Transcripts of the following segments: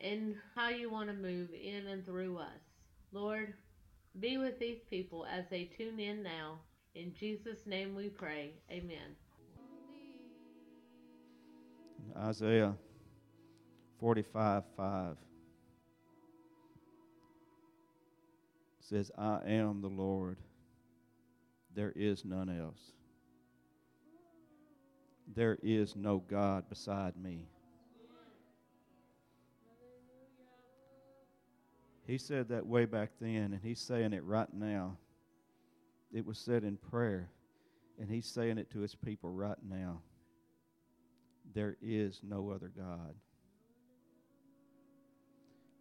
and how you want to move in and through us. Lord, be with these people as they tune in now. In Jesus' name we pray. Amen. Isaiah 45 5 says, I am the Lord, there is none else. There is no God beside me. He said that way back then, and he's saying it right now. It was said in prayer, and he's saying it to his people right now. There is no other God.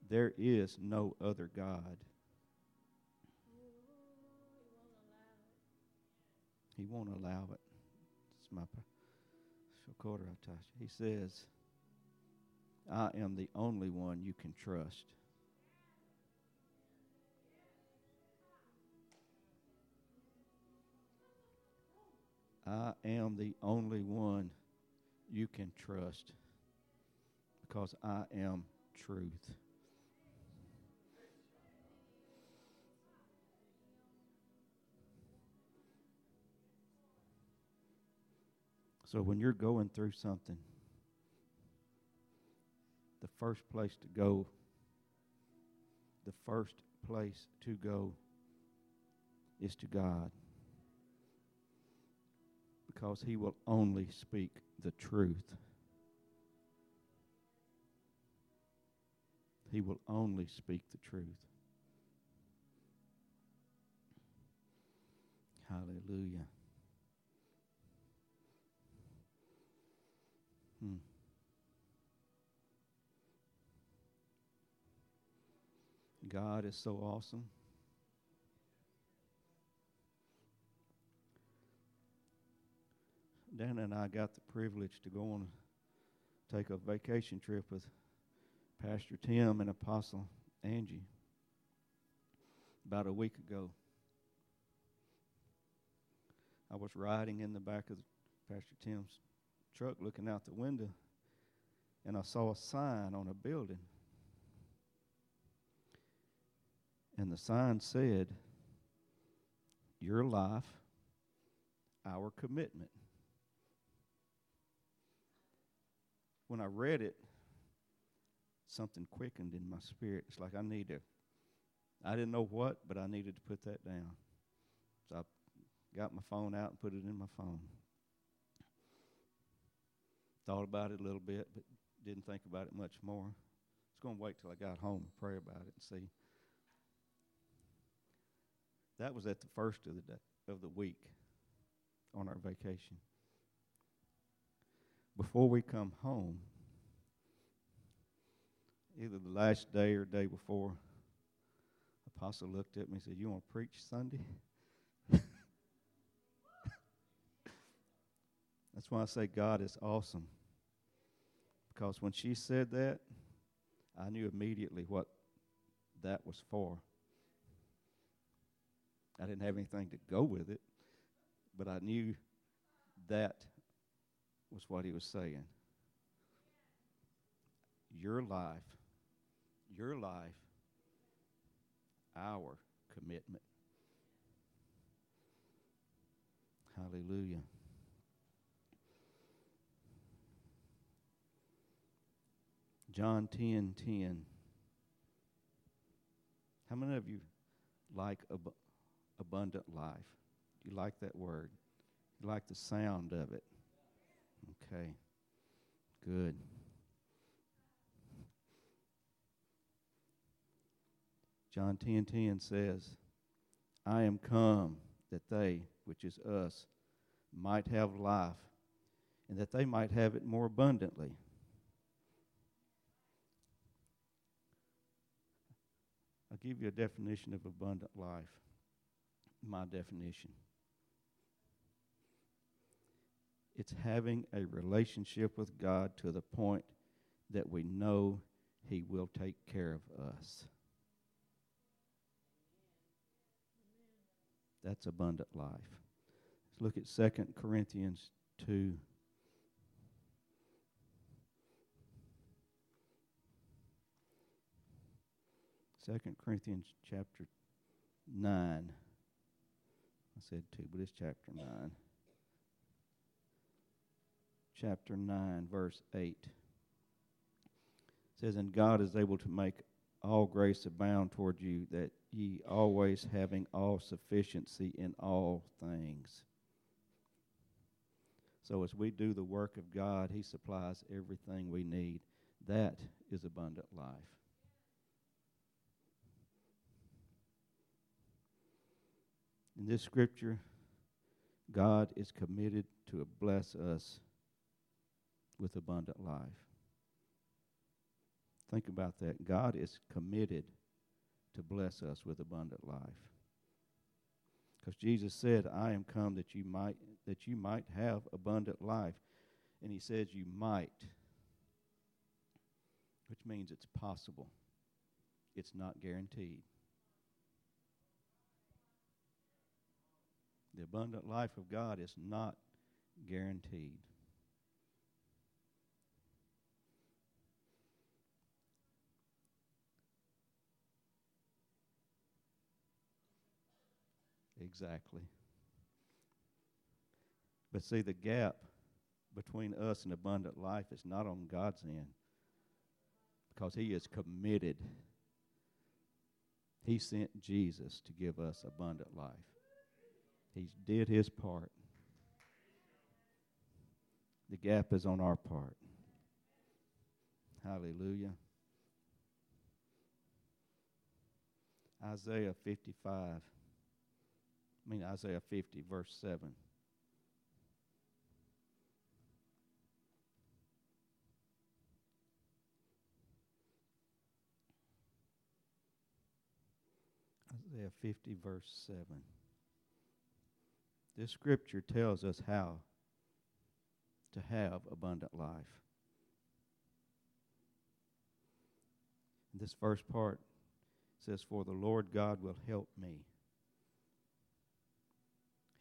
There is no other God. He won't allow it. It's my He says, I am the only one you can trust. I am the only one you can trust because I am truth. So when you're going through something, the first place to go, the first place to go is to God because he will only speak the truth. He will only speak the truth. Hallelujah. Hmm. God is so awesome. Dana and I got the privilege to go on take a vacation trip with Pastor Tim and Apostle Angie about a week ago. I was riding in the back of Pastor Tim's truck looking out the window, and I saw a sign on a building. And the sign said, Your life, our commitment. When I read it, something quickened in my spirit. It's like I need to, I didn't know what, but I needed to put that down. So I got my phone out and put it in my phone. Thought about it a little bit, but didn't think about it much more. I was going to wait till I got home and pray about it and see. That was at the first of the day, of the week on our vacation before we come home, either the last day or day before, Apostle looked at me and said, You want to preach Sunday? That's why I say God is awesome. Because when she said that, I knew immediately what that was for. I didn't have anything to go with it, but I knew that was what he was saying. Your life, your life, our commitment. Hallelujah. John 10 10. How many of you like ab- abundant life? You like that word? You like the sound of it? Okay. Good. John 10 10 says, I am come that they, which is us, might have life, and that they might have it more abundantly. I'll give you a definition of abundant life. My definition. It's having a relationship with God to the point that we know He will take care of us. That's abundant life. Let's look at 2 Corinthians 2. Second Corinthians chapter nine. I said two, but it's chapter nine. Chapter nine, verse eight. It says, And God is able to make all grace abound toward you, that ye always having all sufficiency in all things. So as we do the work of God, He supplies everything we need. That is abundant life. In this scripture, God is committed to bless us with abundant life. Think about that. God is committed to bless us with abundant life. Because Jesus said, I am come that you might that you might have abundant life. And he says you might. Which means it's possible. It's not guaranteed. The abundant life of God is not guaranteed. Exactly. But see, the gap between us and abundant life is not on God's end because He is committed. He sent Jesus to give us abundant life. He did his part. The gap is on our part. Hallelujah. Isaiah 55. I mean, Isaiah 50, verse 7. Isaiah 50, verse 7. This scripture tells us how to have abundant life. This first part says, For the Lord God will help me.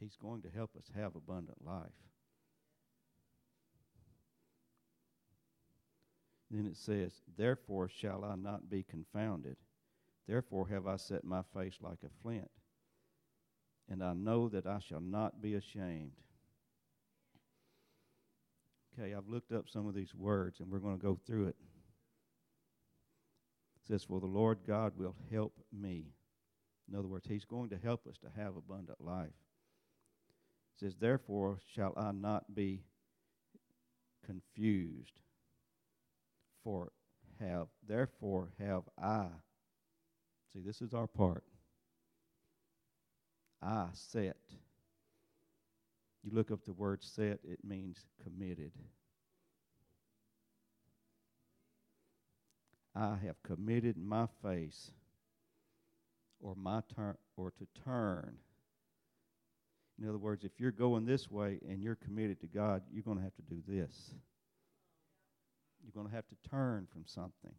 He's going to help us have abundant life. Then it says, Therefore shall I not be confounded. Therefore have I set my face like a flint and I know that I shall not be ashamed. Okay, I've looked up some of these words and we're going to go through it. It says, For the Lord God will help me. In other words, He's going to help us to have abundant life. Says, Therefore shall I not be confused. For have, therefore have I. See, this is our part. I set. You look up the word set, it means committed. I have committed my face or my turn or to turn. In other words, if you're going this way and you're committed to God, you're going to have to do this. You're going to have to turn from something.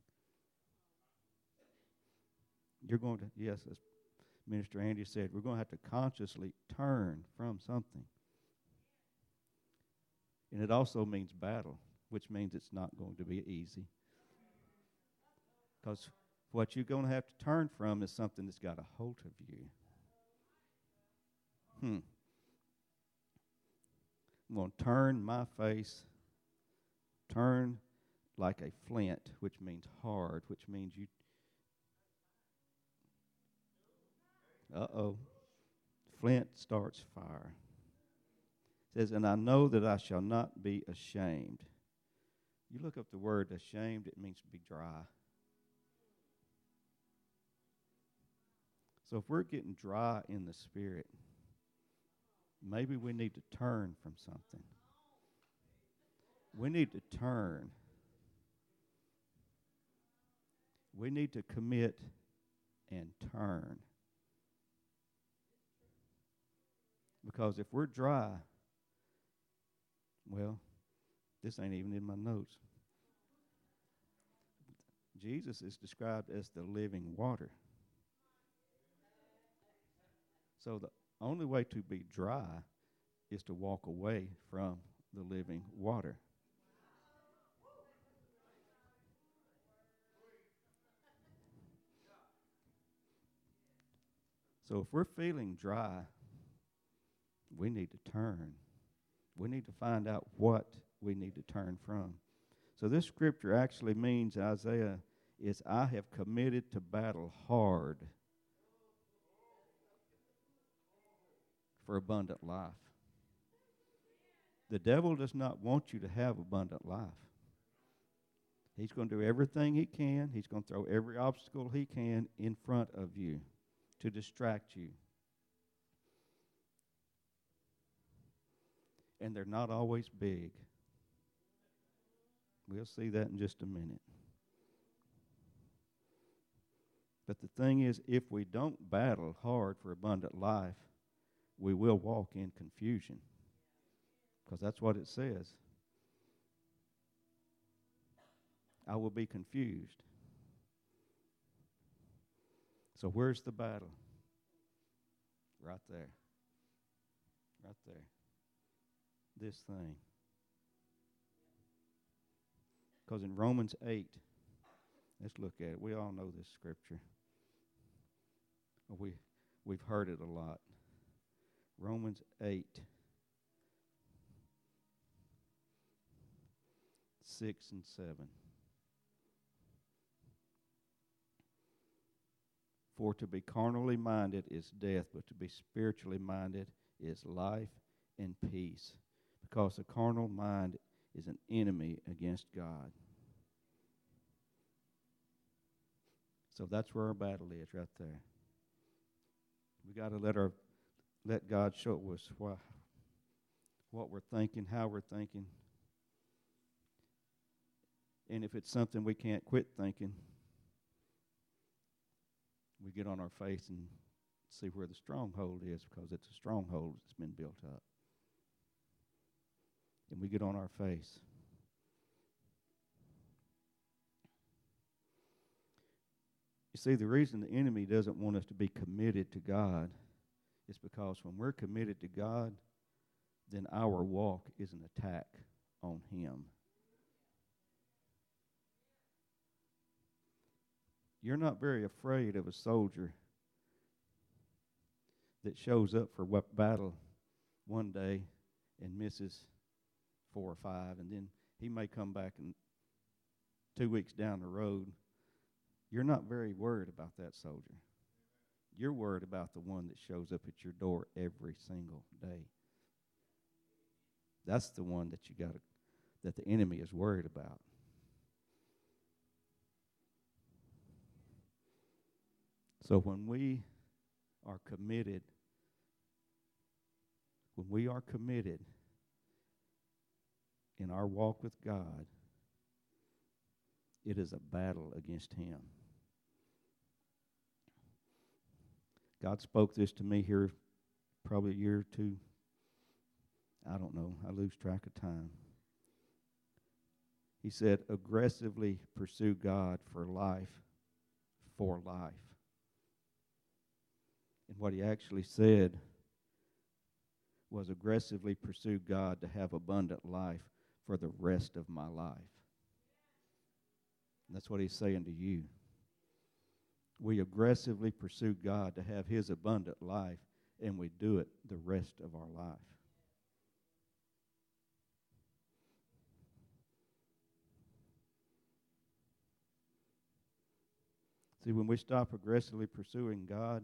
You're going to, yes, as Minister Andy said, we're going to have to consciously turn from something. And it also means battle, which means it's not going to be easy. Because what you're going to have to turn from is something that's got a hold of you. Hmm. I'm going to turn my face, turn like a flint, which means hard, which means you Uh oh. Flint starts fire. It says, And I know that I shall not be ashamed. You look up the word ashamed, it means to be dry. So if we're getting dry in the spirit, maybe we need to turn from something. We need to turn. We need to commit and turn. Because if we're dry, well, this ain't even in my notes. Jesus is described as the living water. So the only way to be dry is to walk away from the living water. So if we're feeling dry, we need to turn. We need to find out what we need to turn from. So this scripture actually means Isaiah is I have committed to battle hard for abundant life. The devil does not want you to have abundant life. He's going to do everything he can. He's going to throw every obstacle he can in front of you to distract you. And they're not always big. We'll see that in just a minute. But the thing is, if we don't battle hard for abundant life, we will walk in confusion. Because that's what it says. I will be confused. So, where's the battle? Right there. Right there. This thing. Because in Romans 8, let's look at it. We all know this scripture. We, we've heard it a lot. Romans 8, 6 and 7. For to be carnally minded is death, but to be spiritually minded is life and peace. Because the carnal mind is an enemy against God. So that's where our battle is, right there. We got to let our let God show us why, what we're thinking, how we're thinking, and if it's something we can't quit thinking, we get on our face and see where the stronghold is because it's a stronghold that's been built up. And we get on our face. You see, the reason the enemy doesn't want us to be committed to God is because when we're committed to God, then our walk is an attack on Him. You're not very afraid of a soldier that shows up for battle one day and misses four or five, and then he may come back and two weeks down the road. You're not very worried about that soldier. You're worried about the one that shows up at your door every single day. That's the one that you got that the enemy is worried about. So when we are committed, when we are committed in our walk with God, it is a battle against Him. God spoke this to me here probably a year or two. I don't know. I lose track of time. He said, aggressively pursue God for life, for life. And what he actually said was aggressively pursue God to have abundant life for the rest of my life. And that's what he's saying to you. We aggressively pursue God to have his abundant life, and we do it the rest of our life. See, when we stop aggressively pursuing God,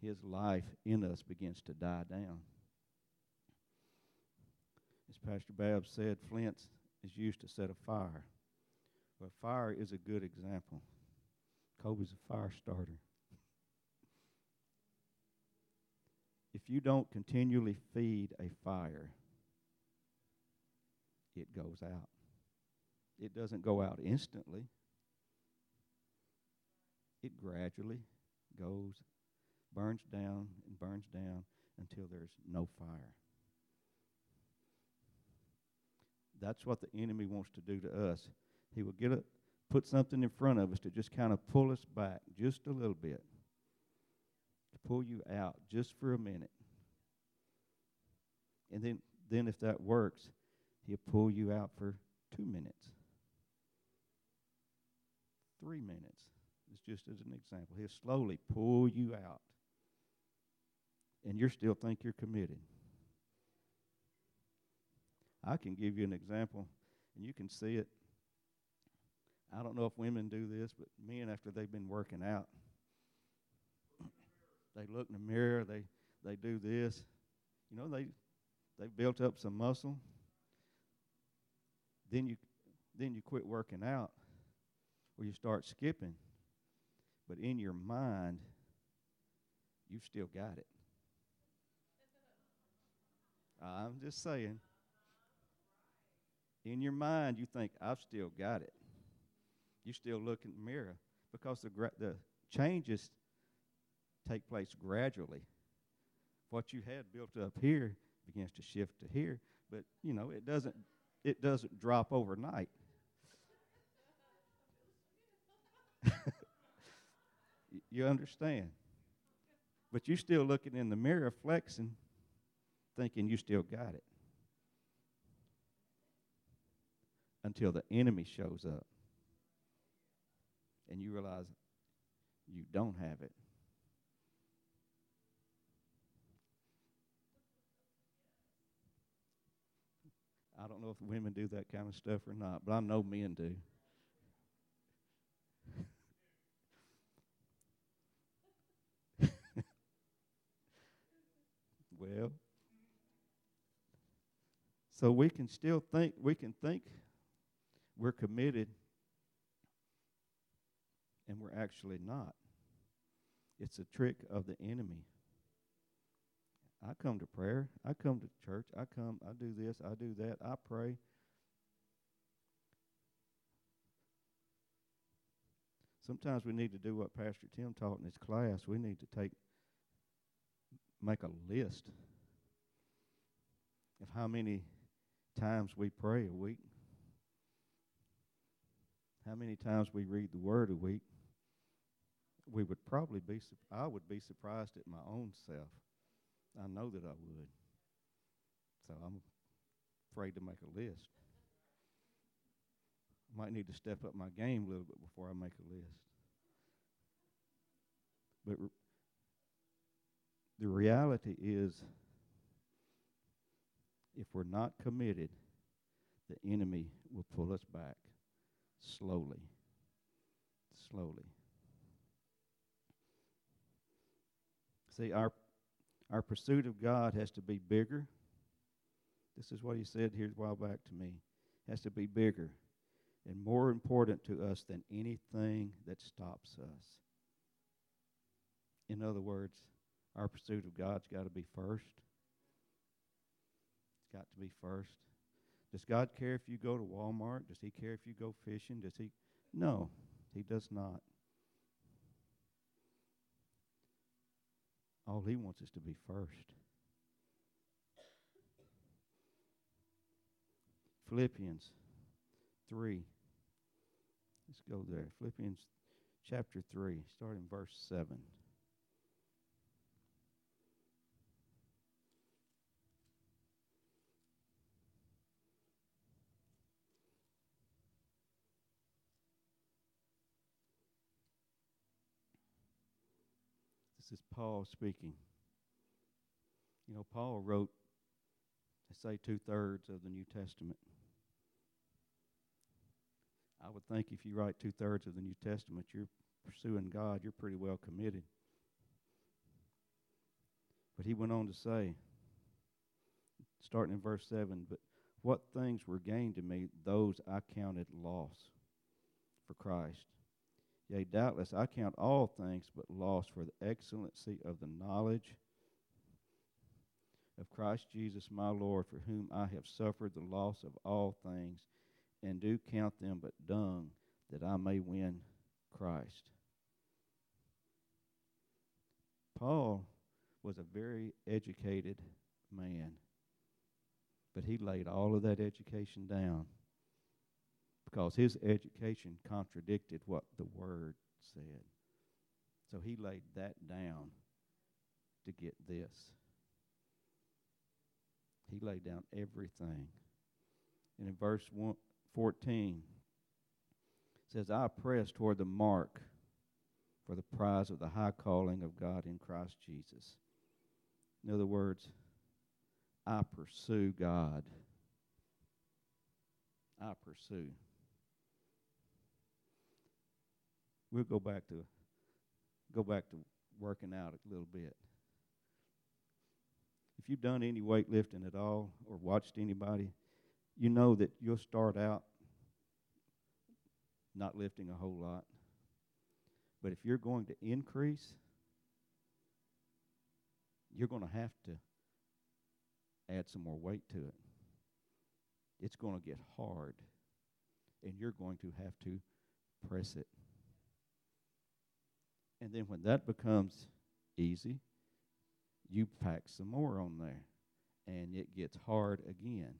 his life in us begins to die down. As Pastor Babb said, flint is used to set a fire. But fire is a good example. Kobe's a fire starter. If you don't continually feed a fire, it goes out. It doesn't go out instantly. it gradually goes, burns down and burns down until there's no fire. That's what the enemy wants to do to us. He will get a, put something in front of us to just kind of pull us back just a little bit, to pull you out just for a minute. And then, then if that works, he'll pull you out for two minutes, three minutes. It's just as an example. He'll slowly pull you out. And you still think you're committed. I can give you an example, and you can see it. I don't know if women do this, but men, after they've been working out, they look in the mirror, they, they do this. You know, they, they've built up some muscle. Then you, then you quit working out, or you start skipping. But in your mind, you've still got it. I'm just saying in your mind, you think, I've still got it. You still look in the mirror because the, gra- the changes take place gradually. What you had built up here begins to shift to here, but you know it doesn't it doesn't drop overnight. you understand? But you're still looking in the mirror, flexing, thinking you still got it. until the enemy shows up and you realize you don't have it. I don't know if women do that kind of stuff or not, but I know men do. well, so we can still think, we can think we're committed and we're actually not. It's a trick of the enemy. I come to prayer. I come to church. I come, I do this, I do that. I pray. Sometimes we need to do what Pastor Tim taught in his class. We need to take make a list of how many times we pray a week how many times we read the Word a week, we would probably be, I would be surprised at my own self. I know that I would. So I'm afraid to make a list. I might need to step up my game a little bit before I make a list. But the reality is, if we're not committed, the enemy will pull us back slowly. Slowly. See, our, our pursuit of God has to be bigger. This is what he said here a while back to me. Has to be bigger and more important to us than anything that stops us. In other words, our pursuit of God's got to be first. It's got to be first. Does God care if you go to Walmart? Does He care if you go fishing? Does He? No, He does not. All He wants is to be first. Philippians 3. Let's go there. Philippians chapter 3, starting verse 7. Is Paul speaking. You know, Paul wrote, I say, two thirds of the New Testament. I would think if you write two thirds of the New Testament, you're pursuing God, you're pretty well committed. But he went on to say, starting in verse 7, but what things were gained to me, those I counted loss for Christ. Yea, doubtless I count all things but loss for the excellency of the knowledge of Christ Jesus my Lord, for whom I have suffered the loss of all things, and do count them but dung, that I may win Christ. Paul was a very educated man, but he laid all of that education down because his education contradicted what the Word said. So he laid that down to get this. He laid down everything. And in verse one, 14, it says, I press toward the mark for the prize of the high calling of God in Christ Jesus. In other words, I pursue God. I pursue. We'll go back to go back to working out a little bit. If you've done any weightlifting at all or watched anybody, you know that you'll start out not lifting a whole lot. But if you're going to increase, you're going to have to add some more weight to it. It's going to get hard, and you're going to have to press it. And then when that becomes easy, you pack some more on there, and it gets hard again.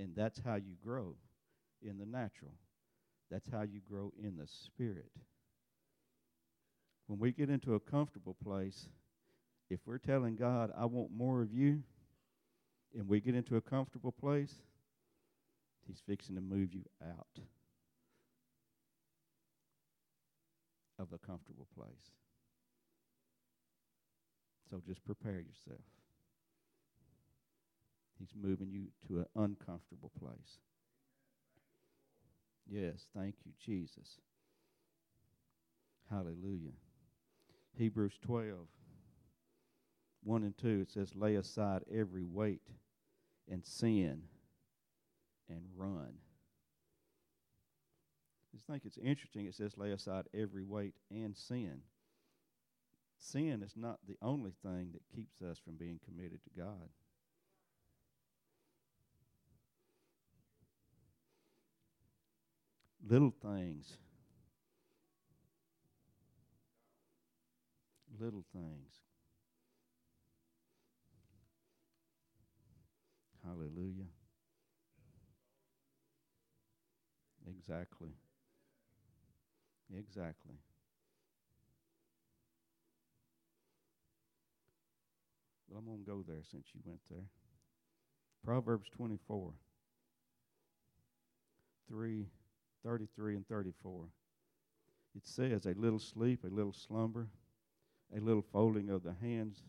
And that's how you grow in the natural. That's how you grow in the spirit. When we get into a comfortable place, if we're telling God, I want more of you, and we get into a comfortable place, He's fixing to move you out of the comfortable place. So just prepare yourself. He's moving you to an uncomfortable place. Yes, thank you, Jesus. Hallelujah. Hebrews 12, 1 and 2, it says, Lay aside every weight and sin and run. I just think it's interesting. It says, Lay aside every weight and sin. Sin is not the only thing that keeps us from being committed to God. little things. Little things. Hallelujah. Exactly. Exactly. Well, I'm going to go there since you went there. Proverbs 24, 3 33 and 34. It says, A little sleep, a little slumber, a little folding of the hands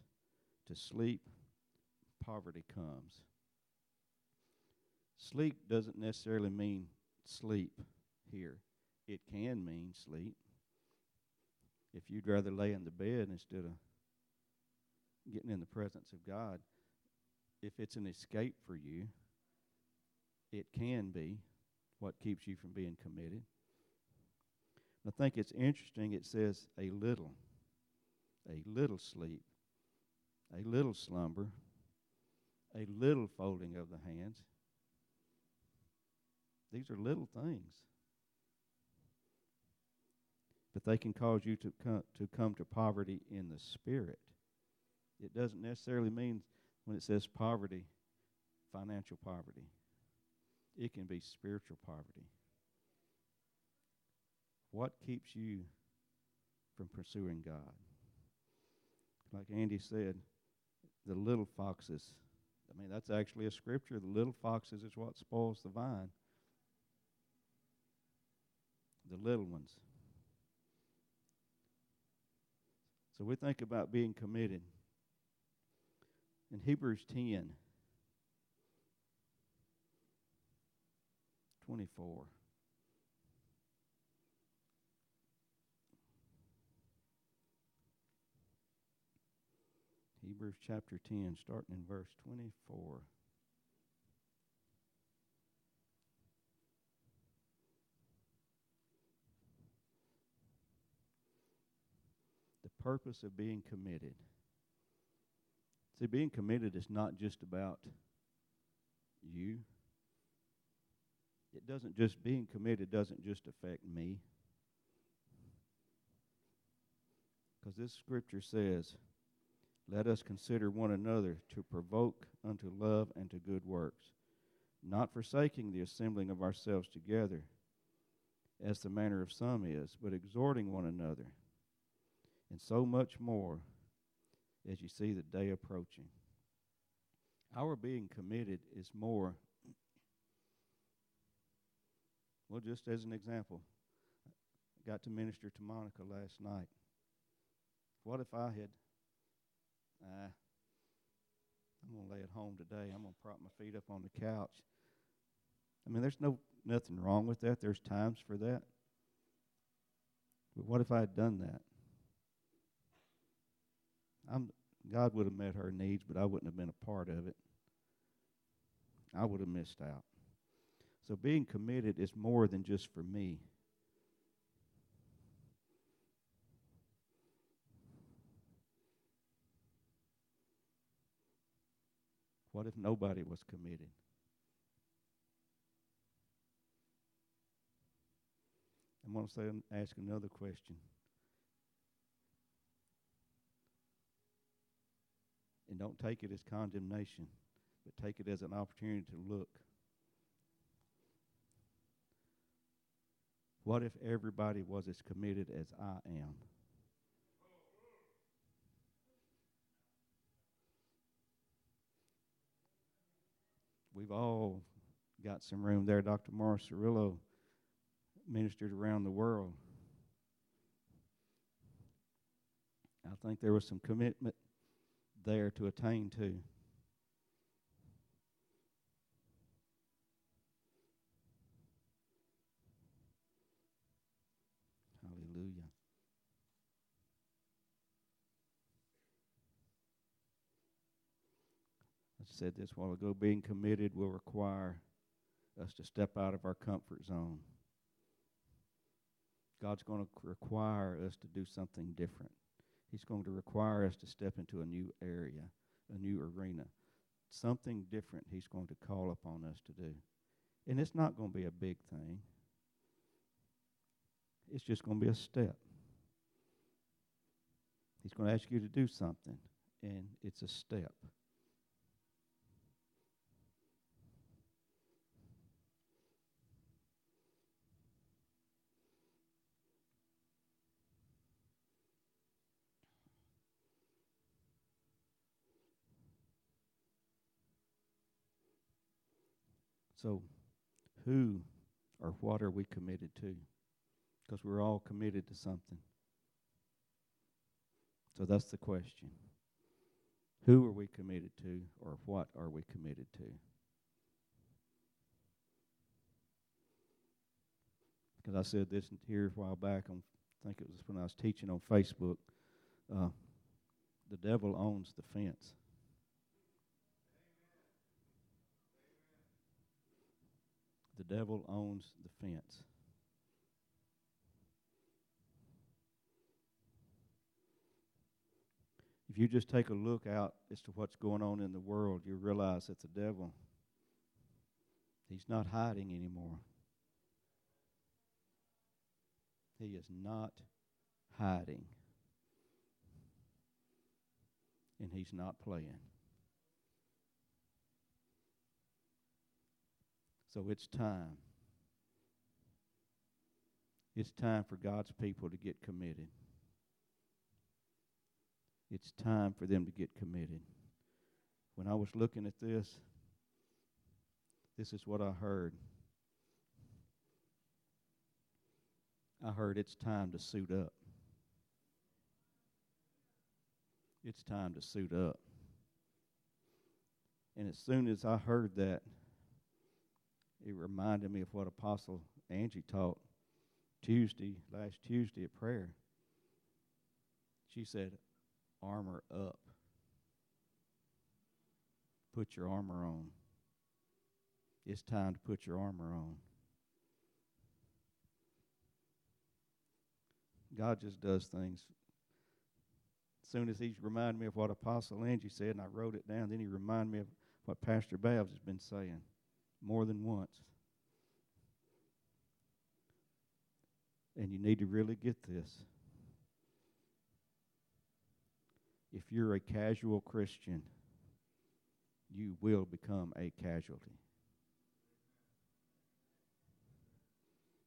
to sleep, poverty comes. Sleep doesn't necessarily mean sleep here, it can mean sleep. If you'd rather lay in the bed instead of getting in the presence of God, if it's an escape for you, it can be what keeps you from being committed. I think it's interesting. It says a little, a little sleep, a little slumber, a little folding of the hands. These are little things. But they can cause you to come, to come to poverty in the spirit. It doesn't necessarily mean when it says poverty, financial poverty it can be spiritual poverty. What keeps you from pursuing God? Like Andy said, the little foxes. I mean, that's actually a scripture. The little foxes is what spoils the vine. The little ones. We think about being committed. In Hebrews 10, 24. Hebrews chapter 10, starting in verse 24. Purpose of being committed. See, being committed is not just about you it doesn't just being committed doesn't just affect me. Because this scripture says, Let us consider one another to provoke unto love and to good works, not forsaking the assembling of ourselves together, as the manner of some is, but exhorting one another, and so much more as you see the day approaching. Our being committed is more. Well, just as an example, I got to minister to Monica last night. What if I had, uh, I'm to lay at home today. I'm to prop my feet up on the couch. I mean, there's no nothing wrong with that. There's times for that. But what if I had done that? I'm, God would have met her needs, but I wouldn't have been a part of it. I would have missed out. So being committed is more than just for me. What if nobody was committed? I'm going to say, ask another question. And don't take it as condemnation, but take it as an opportunity to look. What if everybody was as committed as I am? We've all got some room there. Dr. Morris Cerullo ministered around the world. I think there was some commitment there to attain to. Hallelujah. I said this a while ago being committed will require us to step out of our comfort zone. God's going to require us to do something different. He's going to require us to step into a new area, a new arena. Something different He's going to call upon us to do. And it's not going to be a big thing, it's just going to be a step. He's going to ask you to do something, and it's a step. So, who or what are we committed to? Because we're all committed to something. So that's the question. Who are we committed to, or what are we committed to? Because I said this here a while back, I think it was when I was teaching on Facebook. Uh, the devil owns the fence. The devil owns the fence. If you just take a look out as to what's going on in the world, you realize that the devil, he's not hiding anymore. He is not hiding. And he's not playing. So it's time. It's time for God's people to get committed. It's time for them to get committed. When I was looking at this, this is what I heard. I heard it's time to suit up. It's time to suit up. And as soon as I heard that, it reminded me of what Apostle Angie taught Tuesday, last Tuesday at prayer. She said, armor up. Put your armor on. It's time to put your armor on. God just does things. As soon as he reminded me of what Apostle Angie said, and I wrote it down, then he reminded me of what Pastor Babs has been saying more than once. And you need to really get this. if you're a casual Christian, you will become a casualty.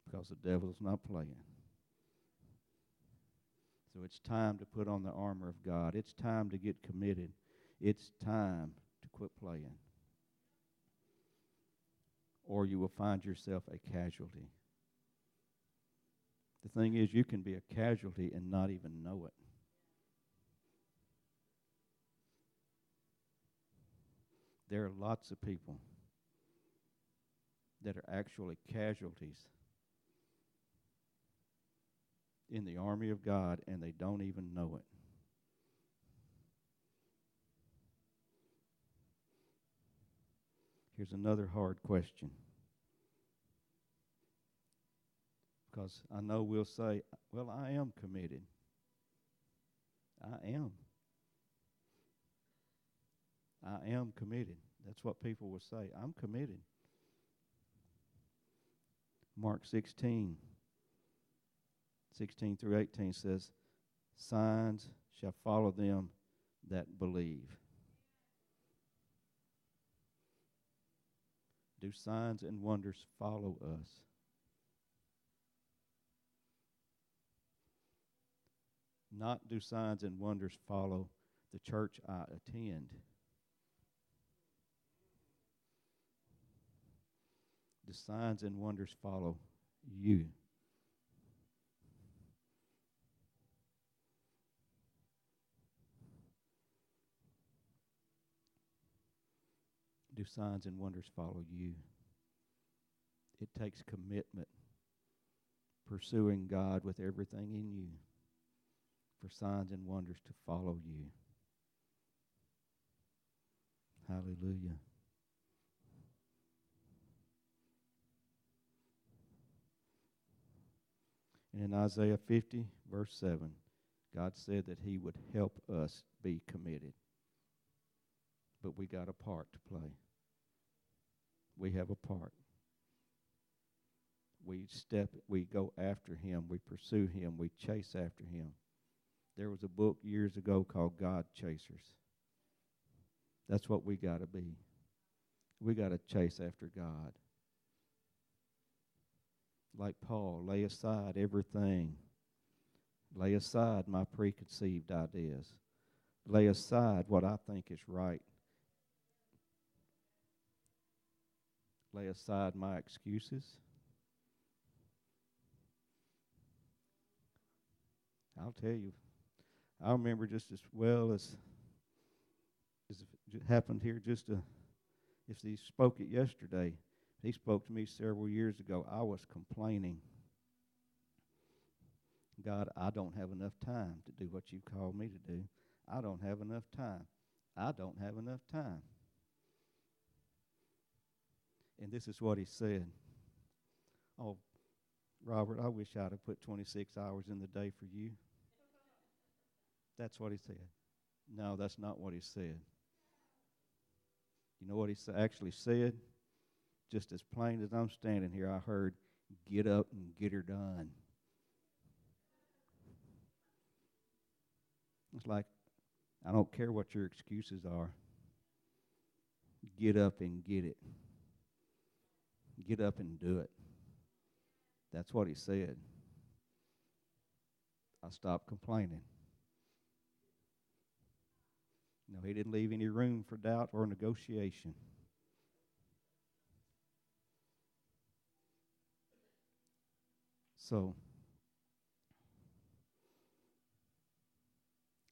Because the devil's not playing. So it's time to put on the armor of God. It's time to get committed. It's time to quit playing. Or you will find yourself a casualty. The thing is, you can be a casualty and not even know it. There are lots of people that are actually casualties in the army of God and they don't even know it. Here's another hard question. Because I know we'll say, well, I am committed. I am. I am committed. That's what people will say. I'm committed. Mark 16, 16 through 18 says, Signs shall follow them that believe. Do signs and wonders follow us? Not do signs and wonders follow the church I attend. The signs and wonders follow you. Do signs and wonders follow you? It takes commitment, pursuing God with everything in you for signs and wonders to follow you. Hallelujah. And in Isaiah 50, verse 7, God said that He would help us be committed. But we got a part to play. We have a part. We step, we go after Him, we pursue Him, we chase after Him. There was a book years ago called God Chasers. That's what we got to be. We got to chase after God. Like Paul, lay aside everything. Lay aside my preconceived ideas. Lay aside what I think is right. Lay aside my excuses. I'll tell you, I remember just as well as as it happened here. Just a, if he spoke it yesterday, he spoke to me several years ago. I was complaining. God, I don't have enough time to do what you've called me to do. I don't have enough time. I don't have enough time. And this is what he said. Oh, Robert, I wish I'd have put 26 hours in the day for you. That's what he said. No, that's not what he said. You know what he actually said? Just as plain as I'm standing here, I heard, get up and get her done. It's like, I don't care what your excuses are. Get up and get it. Get up and do it. That's what he said. I stopped complaining. No, he didn't leave any room for doubt or negotiation. So,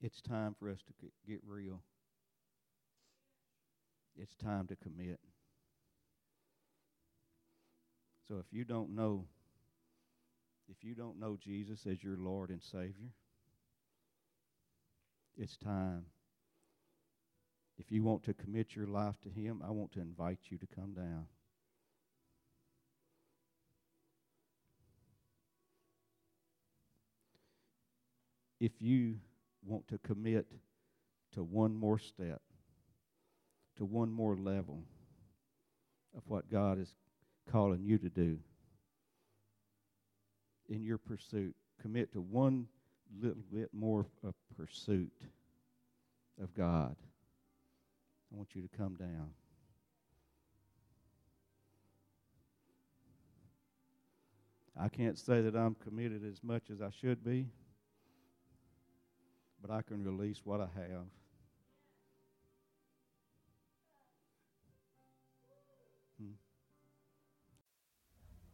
it's time for us to get real. It's time to commit. So if you don't know if you don't know Jesus as your Lord and Savior, it's time if you want to commit your life to Him, I want to invite you to come down. If you want to commit to one more step, to one more level of what God is calling you to do in your pursuit, commit to one little bit more of pursuit of God. I want you to come down. I can't say that I'm committed as much as I should be, but I can release what I have.